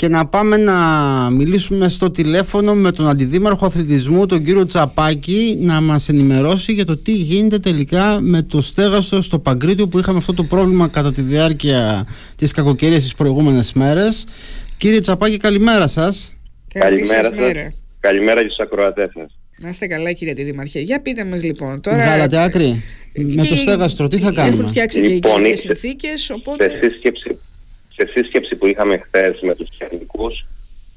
και να πάμε να μιλήσουμε στο τηλέφωνο με τον Αντιδήμαρχο Αθλητισμού, τον κύριο Τσαπάκη, να μας ενημερώσει για το τι γίνεται τελικά με το στέγαστο στο Παγκρίτιο που είχαμε αυτό το πρόβλημα κατά τη διάρκεια της κακοκαιρίας τις προηγούμενες μέρες. Κύριε Τσαπάκη, καλημέρα σας. Καλημέρα σας. Καλημέρα και στους ακροατές σας. Να είστε καλά κύριε Δήμαρχε. Για πείτε μας λοιπόν. Τώρα... Βγάλατε άκρη. Με το στέγαστρο, τι θα κάνουμε; Έχουν φτιάξει λοιπόν, και οι συνθήκες, οπότε... Σε σύσκεψη, σε σύσκεψη που είχαμε χθες με τους τεχνικούς,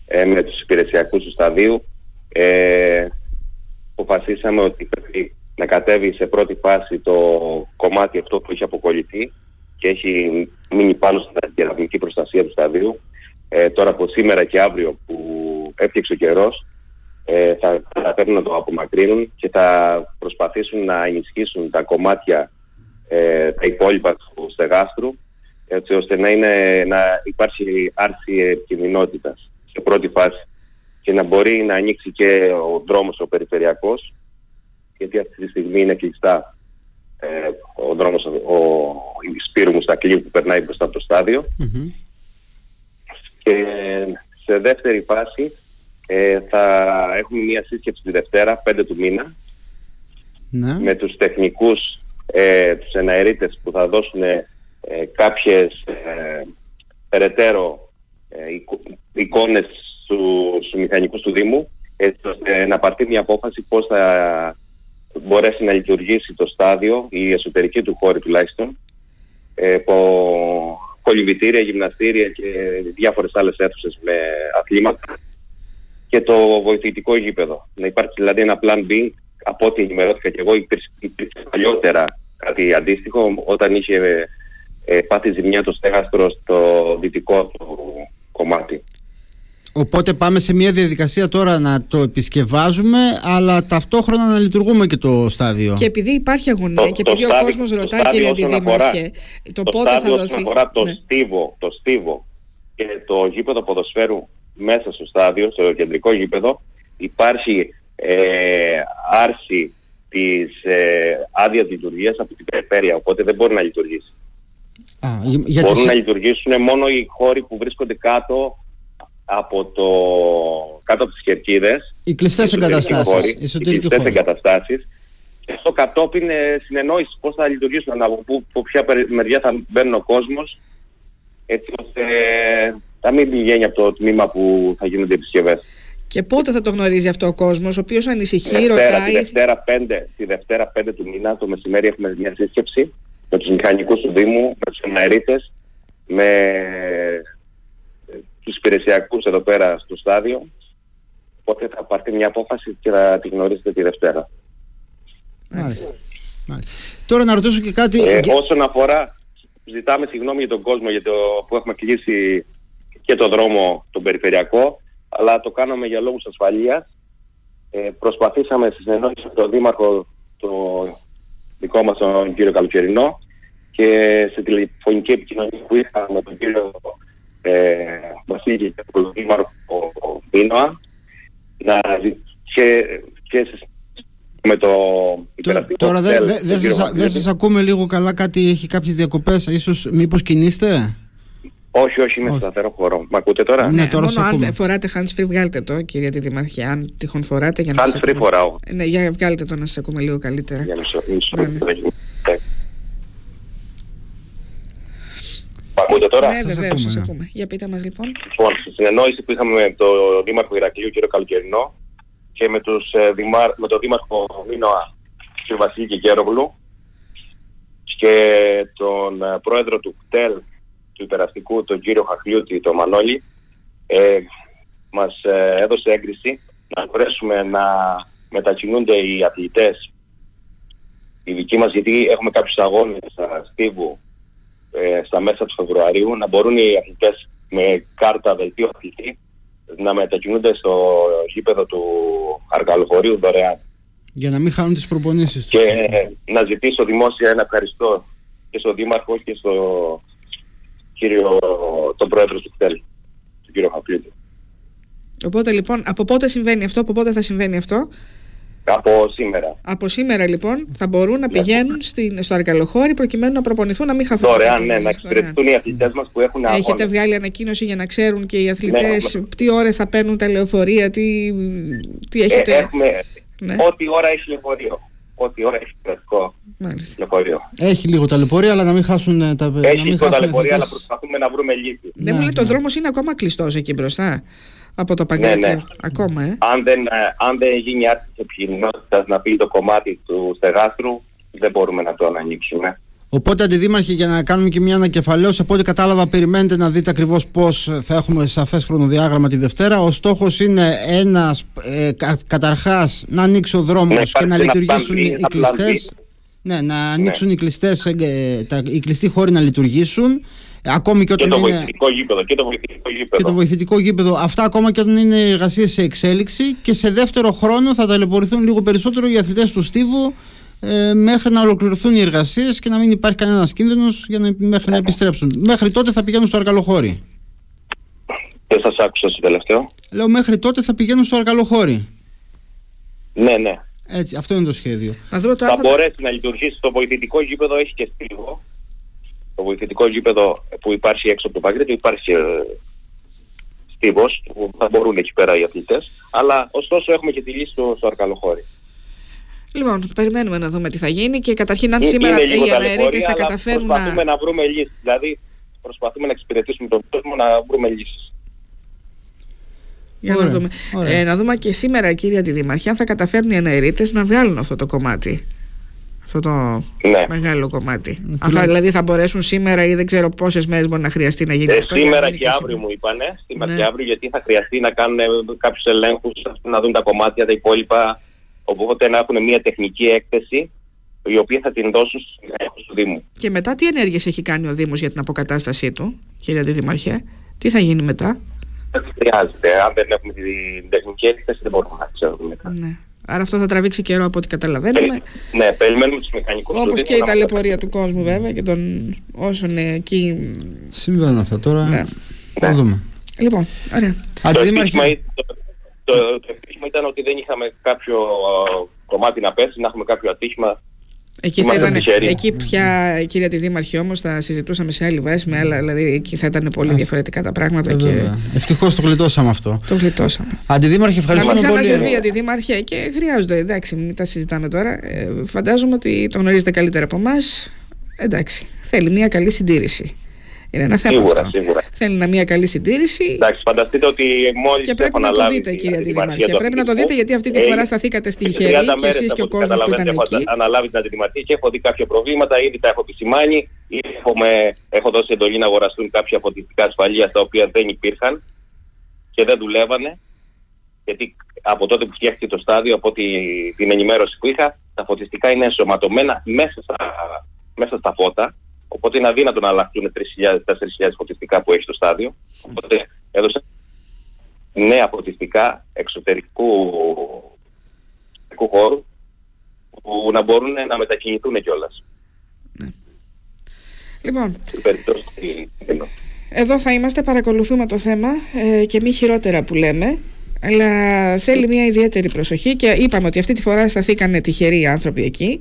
ε, με τους υπηρεσιακούς του σταδίου, ε, αποφασίσαμε ότι πρέπει να κατέβει σε πρώτη φάση το κομμάτι αυτό που έχει αποκολληθεί και έχει μείνει πάνω στην κεραμική προστασία του σταδίου. Ε, τώρα από σήμερα και αύριο που έφτιαξε ο καιρός, ε, θα καταφέρουν να το απομακρύνουν και θα προσπαθήσουν να ενισχύσουν τα κομμάτια ε, τα υπόλοιπα του στεγάστρου έτσι ώστε να, είναι, να υπάρχει άρση επικινδυνότητας σε πρώτη φάση και να μπορεί να ανοίξει και ο δρόμος ο περιφερειακός γιατί αυτή τη στιγμή είναι κλειστά ε, ο δρόμος ο, η Σπύρου Μουστακλίου που περνάει μπροστά από το σταδιο και σε δεύτερη φάση ε, θα έχουμε μια σύσκεψη τη Δευτέρα, 5 του μήνα, ναι. με τους τεχνικούς, ε, τους εναερίτες που θα δώσουν ε, κάποιες ε, περαιτέρω ε, εικόνες στους μηχανικούς του Δήμου, έτσι ώστε να πάρθει μια απόφαση πώς θα μπορέσει να λειτουργήσει το στάδιο, η εσωτερική του χώρη τουλάχιστον, ε, από κολυμπητήρια, γυμναστήρια και διάφορες άλλες αίθουσες με αθλήματα και το βοηθητικό γήπεδο. Να υπάρχει δηλαδή ένα plan B, από ό,τι ενημερώθηκα και εγώ, υπήρξε, παλιότερα κάτι αντίστοιχο όταν είχε ε, πάθει ζημιά το στέγαστρο στο δυτικό του κομμάτι. Οπότε πάμε σε μια διαδικασία τώρα να το επισκευάζουμε, αλλά ταυτόχρονα να λειτουργούμε και το στάδιο. Και επειδή υπάρχει αγωνία και επειδή ο κόσμος ρωτάει κύριε Αντιδήμαρχε, το, το πότε θα δοθεί; αφορά το, ναι. στίβο, το στίβο και το γήπεδο ποδοσφαίρου μέσα στο στάδιο, στο κεντρικό γήπεδο, υπάρχει ε, άρση της ε, άδειας λειτουργίας από την περιφέρεια, οπότε δεν μπορεί να λειτουργήσει. Α, γιατί Μπορούν να λειτουργήσουν μόνο οι χώροι που βρίσκονται κάτω από, το, κάτω από τις κερκίδες. Οι κλειστές εγκαταστάσεις. οι κλειστές εγκαταστάσεις. Και αυτό κατόπιν ε, συνεννόησης πώς θα λειτουργήσουν, από, από ποια μεριά θα μπαίνει ο κόσμος, έτσι ώστε να μην πηγαίνει από το τμήμα που θα γίνονται επισκευές. Και πότε θα το γνωρίζει αυτό ο κόσμος, ο οποίος ανησυχεί, Δευτέρα, ρωτάει; Τη Δευτέρα 5, τη Δευτέρα 5 του μήνα, το μεσημέρι, έχουμε μια σύσκεψη με τους μηχανικούς του Δήμου, με τους εναερίτες, με τους υπηρεσιακούς εδώ πέρα στο στάδιο. Οπότε θα πάρθει μια απόφαση και θα τη γνωρίσετε τη Δευτέρα. Μάλιστα. Μάλιστα. Τώρα να ρωτήσω και κάτι. Ε, όσον αφορά, ζητάμε συγγνώμη για τον κόσμο για το που έχουμε κλείσει και το δρόμο τον περιφερειακό, αλλά το κάναμε για λόγους ασφαλείας. Ε, προσπαθήσαμε στη συνεννόηση με τον Δήμαρχο, το δικό μας τον κύριο Καλοκαιρινό και σε τηλεφωνική επικοινωνία που είχαμε με τον κύριο ε, Βασίλη και τον Δήμαρχο Πίνοα να, και, και με το υπεραστικό Τώρα δεν δε, δε, δε σας ακούμε λίγο καλά κάτι, έχει κάποιες διακοπές, ίσως μήπως κινείστε; Όχι, όχι, είμαι σταθερό χώρο. Μ' ακούτε τώρα; Ναι, τώρα Μόνο αν φοράτε hands free, βγάλτε το, κυρία τη Δημαρχία. Αν τυχόν φοράτε για να Hands free φοράω. Ναι, για βγάλτε το να σας ακούμε λίγο καλύτερα. Για μισό, μισό. Ναι, ναι. Μ' ακούτε τώρα; Ναι, βεβαίως, σα ακούμε. Για πείτε μας λοιπόν. Λοιπόν, στη συνεννόηση που είχαμε με τον Δήμαρχο Ηρακλείου, κύριο Καλοκαιρινό, και με, τους, ε, δημάρ, με τον Δήμαρχο Μίνοα, κ. Βασίλη Κικέρογλου, και τον ε, πρόεδρο του ΚΤΕΛ, του υπεραστικού, τον κύριο Χαχλιούτη, τον Μανώλη, ε, μας ε, έδωσε έγκριση να μπορέσουμε να μετακινούνται οι αθλητές οι δικοί μας, γιατί έχουμε κάποιους αγώνες στα Στίβου ε, στα μέσα του Φεβρουαρίου, να μπορούν οι αθλητές με κάρτα δελτίου αθλητή να μετακινούνται στο γήπεδο του Αργαλοχωρίου δωρεάν. Για να μην χάνουν τις προπονήσεις τους. Και να ζητήσω δημόσια ένα ευχαριστώ και στον Δήμαρχο και στο κύριο, τον πρόεδρο του ΚΤΕΛ, τον κύριο Χαπλίδη. Οπότε λοιπόν, από πότε συμβαίνει αυτό, από πότε θα συμβαίνει αυτό; Από σήμερα. Από σήμερα λοιπόν θα μπορούν να πηγαίνουν στην, στο Αρκαλοχώρι προκειμένου να προπονηθούν να μην χαθούν. Δωρεάν, ναι, να εξυπηρετηθούν οι αθλητές μας που έχουν αγώνες. Έχετε βγάλει ανακοίνωση για να ξέρουν και οι αθλητές τι ώρες θα παίρνουν τα λεωφορεία, τι, τι έχετε. Ε, έχουμε, ναι. Ό,τι ώρα έχει λεωφορείο. Ό,τι ώρα έχει κρατικό λεωφορείο. Έχει λίγο ταλαιπωρία, αλλά να μην χάσουν ε, τα παιδιά. Έχει λίγο ταλαιπωρία, αλλά προσπαθούμε να βρούμε λύση. Δεν μου λέτε, ο δρόμος είναι ακόμα κλειστός εκεί μπροστά από το Παγκράτιο. Ναι, ναι. Ακόμα, ε. Αν δεν, ε, αν δεν γίνει άσκηση επικοινωνία να πει το κομμάτι του στεγάστρου, δεν μπορούμε να το ανοίξουμε. Οπότε, Αντιδήμαρχε, για να κάνουμε και μια ανακεφαλαίωση, από ό,τι κατάλαβα, περιμένετε να δείτε ακριβώς πώς θα έχουμε σαφές χρονοδιάγραμμα τη Δευτέρα. Ο στόχος είναι ένας, ε, καταρχάς, να ανοίξει ο δρόμος ναι, και να λειτουργήσουν οι κλειστές. Ναι, να ανοίξουν ναι. οι, κλειστές, ε, τα, οι κλειστοί χώροι να λειτουργήσουν. Ακόμη και όταν και το είναι... βοηθητικό γήπεδο. Και το βοηθητικό γήπεδο. Και το βοηθητικό γήπεδο. Αυτά ακόμα και όταν είναι εργασίες σε εξέλιξη. Και σε δεύτερο χρόνο θα ταλαιπωρηθούν λίγο περισσότερο οι αθλητές του Στίβου ε, μέχρι να ολοκληρωθούν οι εργασίες και να μην υπάρχει κανένας κίνδυνος μέχρι να επιστρέψουν. Μέχρι τότε θα πηγαίνουν στο Αργαλοχώρι. Δεν σας άκουσα στο τελευταίο. Λέω μέχρι τότε θα πηγαίνουν στο Αργαλοχώρι. Ναι, ναι. Έτσι, αυτό είναι το σχέδιο. θα μπορέσει να λειτουργήσει το βοηθητικό γήπεδο, έχει και στίβο. Το βοηθητικό γήπεδο που υπάρχει έξω από το Παγκρίτο υπάρχει ε, στίβος, που θα μπορούν εκεί πέρα οι αθλητές. Αλλά ωστόσο έχουμε και τη λύση στο, στο Αρκαλοχώρι. Λοιπόν, περιμένουμε να δούμε τι θα γίνει και καταρχήν αν είναι σήμερα οι αερίτες θα καταφέρουν να... Προσπαθούμε να βρούμε λύσεις, δηλαδή προσπαθούμε να εξυπηρετήσουμε τον κόσμο να βρούμε λύσεις. Για να δούμε. Ε, να δούμε και σήμερα, κύριε Αντιδημαρχή, αν θα καταφέρουν οι αναερίτες να βγάλουν αυτό το κομμάτι. Αυτό το ναι. μεγάλο κομμάτι. Ναι. Αν δηλαδή θα μπορέσουν σήμερα ή δεν ξέρω πόσες μέρες μπορεί να χρειαστεί να γίνει ε, αυτό. Σήμερα και, αύριο μου είπανε. Σήμερα ναι. και αύριο γιατί θα χρειαστεί να κάνουν κάποιους ελέγχους, να δουν τα κομμάτια, τα υπόλοιπα Οπότε να έχουν μια τεχνική έκθεση η οποία θα την δώσουν στο Δήμο. Και μετά τι ενέργειες έχει κάνει ο Δήμος για την αποκατάστασή του, κύριε Αντιδημαρχέ, τι θα γίνει μετά; Δεν χρειάζεται. Αν δεν έχουμε την τεχνική έκθεση δεν μπορούμε να ξέρουμε μετά. Ναι. Άρα αυτό θα τραβήξει καιρό από ό,τι καταλαβαίνουμε. ναι, περιμένουμε τους μηχανικούς. Όπως και η ταλαιπωρία του κόσμου βέβαια και των όσων εκεί. Συμβαίνουν αυτά τώρα. Ναι. Θα ναι. δούμε. Λοιπόν, ωραία. Αντιδήμαρχε. Το, το ευτύχημα ήταν ότι δεν είχαμε κάποιο κομμάτι να πέσει, να έχουμε κάποιο ατύχημα. Εκεί, θα ήταν, εκεί πια, κυρία τη Δήμαρχη, όμως θα συζητούσαμε σε άλλη βάση, με άλλα, δηλαδή εκεί θα ήταν πολύ διαφορετικά τα πράγματα. Ε, και... Ευτυχώς το γλιτώσαμε αυτό. Το γλιτώσαμε. Αντιδήμαρχε, ευχαριστούμε πολύ. Να μην ξανασυμβεί, Αντιδήμαρχε, και χρειάζονται. Εντάξει, μην τα συζητάμε τώρα. Ε, φαντάζομαι ότι το γνωρίζετε καλύτερα από εμάς. Εντάξει, θέλει μια καλή συντήρηση. Είναι ένα θέμα σίγουρα, αυτό. Σίγουρα. Θέλει να μια καλή συντήρηση. Εντάξει, φανταστείτε ότι μόλις. Και πρέπει να το δείτε, κυρία Αντιδημαρχία. Πρέπει να το δείτε γιατί αυτή τη φορά σταθήκατε στη χέρι και εσείς και ο κόσμος που ήταν εκεί. Έχω αναλάβει την Αντιδημαρχία και έχω δει κάποια προβλήματα, ήδη τα έχω επισημάνει. Έχουμε, έχω δώσει εντολή να αγοραστούν κάποια φωτιστικά ασφαλεία τα οποία δεν υπήρχαν και δεν δουλεύανε. Γιατί από τότε που φτιάχτηκε το στάδιο, από την ενημέρωση που είχα, τα φωτιστικά είναι ενσωματωμένα μέσα στα, μέσα στα φώτα Οπότε είναι αδύνατο να αλλάχτούν 3.000-4.000 φωτιστικά που έχει το στάδιο. Οπότε έδωσα νέα φωτιστικά εξωτερικού, εξωτερικού χώρου που να μπορούν να μετακινηθούν κιόλας. Ναι. Λοιπόν, εδώ θα είμαστε, παρακολουθούμε το θέμα ε, και μη χειρότερα που λέμε. Αλλά θέλει μια ιδιαίτερη προσοχή και είπαμε ότι αυτή τη φορά σταθήκανε τυχεροί άνθρωποι εκεί.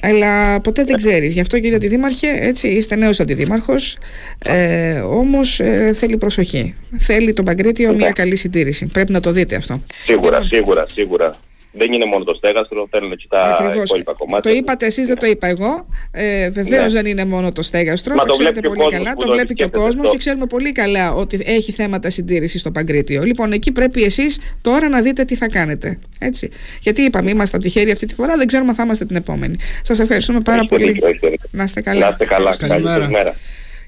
Αλλά ποτέ δεν ξέρεις. Γι' αυτό κύριε Αντιδήμαρχε, έτσι, είστε νέος αντιδήμαρχος. Ε, Όμως ε, θέλει προσοχή. Θέλει τον Παγκρίτιο μια καλή συντήρηση. Πρέπει να το δείτε αυτό. Σίγουρα, λοιπόν. σίγουρα, σίγουρα δεν είναι μόνο το στέγαστρο, θέλουν και τα Ακριβώς. υπόλοιπα κομμάτια. Το είπατε εσείς, δεν το είπα εγώ. Ε, Βεβαίως ναι. δεν είναι μόνο το στέγαστρο. Μα το, το ξέρετε πολύ καλά. Το βλέπει και ο κόσμος και ξέρουμε πολύ καλά ότι έχει θέματα συντήρησης στο Παγκρίτιο. Λοιπόν, εκεί πρέπει εσείς τώρα να δείτε τι θα κάνετε. Έτσι. Γιατί είπαμε, ήμασταν τυχαίροι αυτή τη φορά, δεν ξέρουμε αν θα είμαστε την επόμενη. Σας ευχαριστούμε πάρα πολύ. Να είστε καλά. Να είστε καλά. Καλημέρα.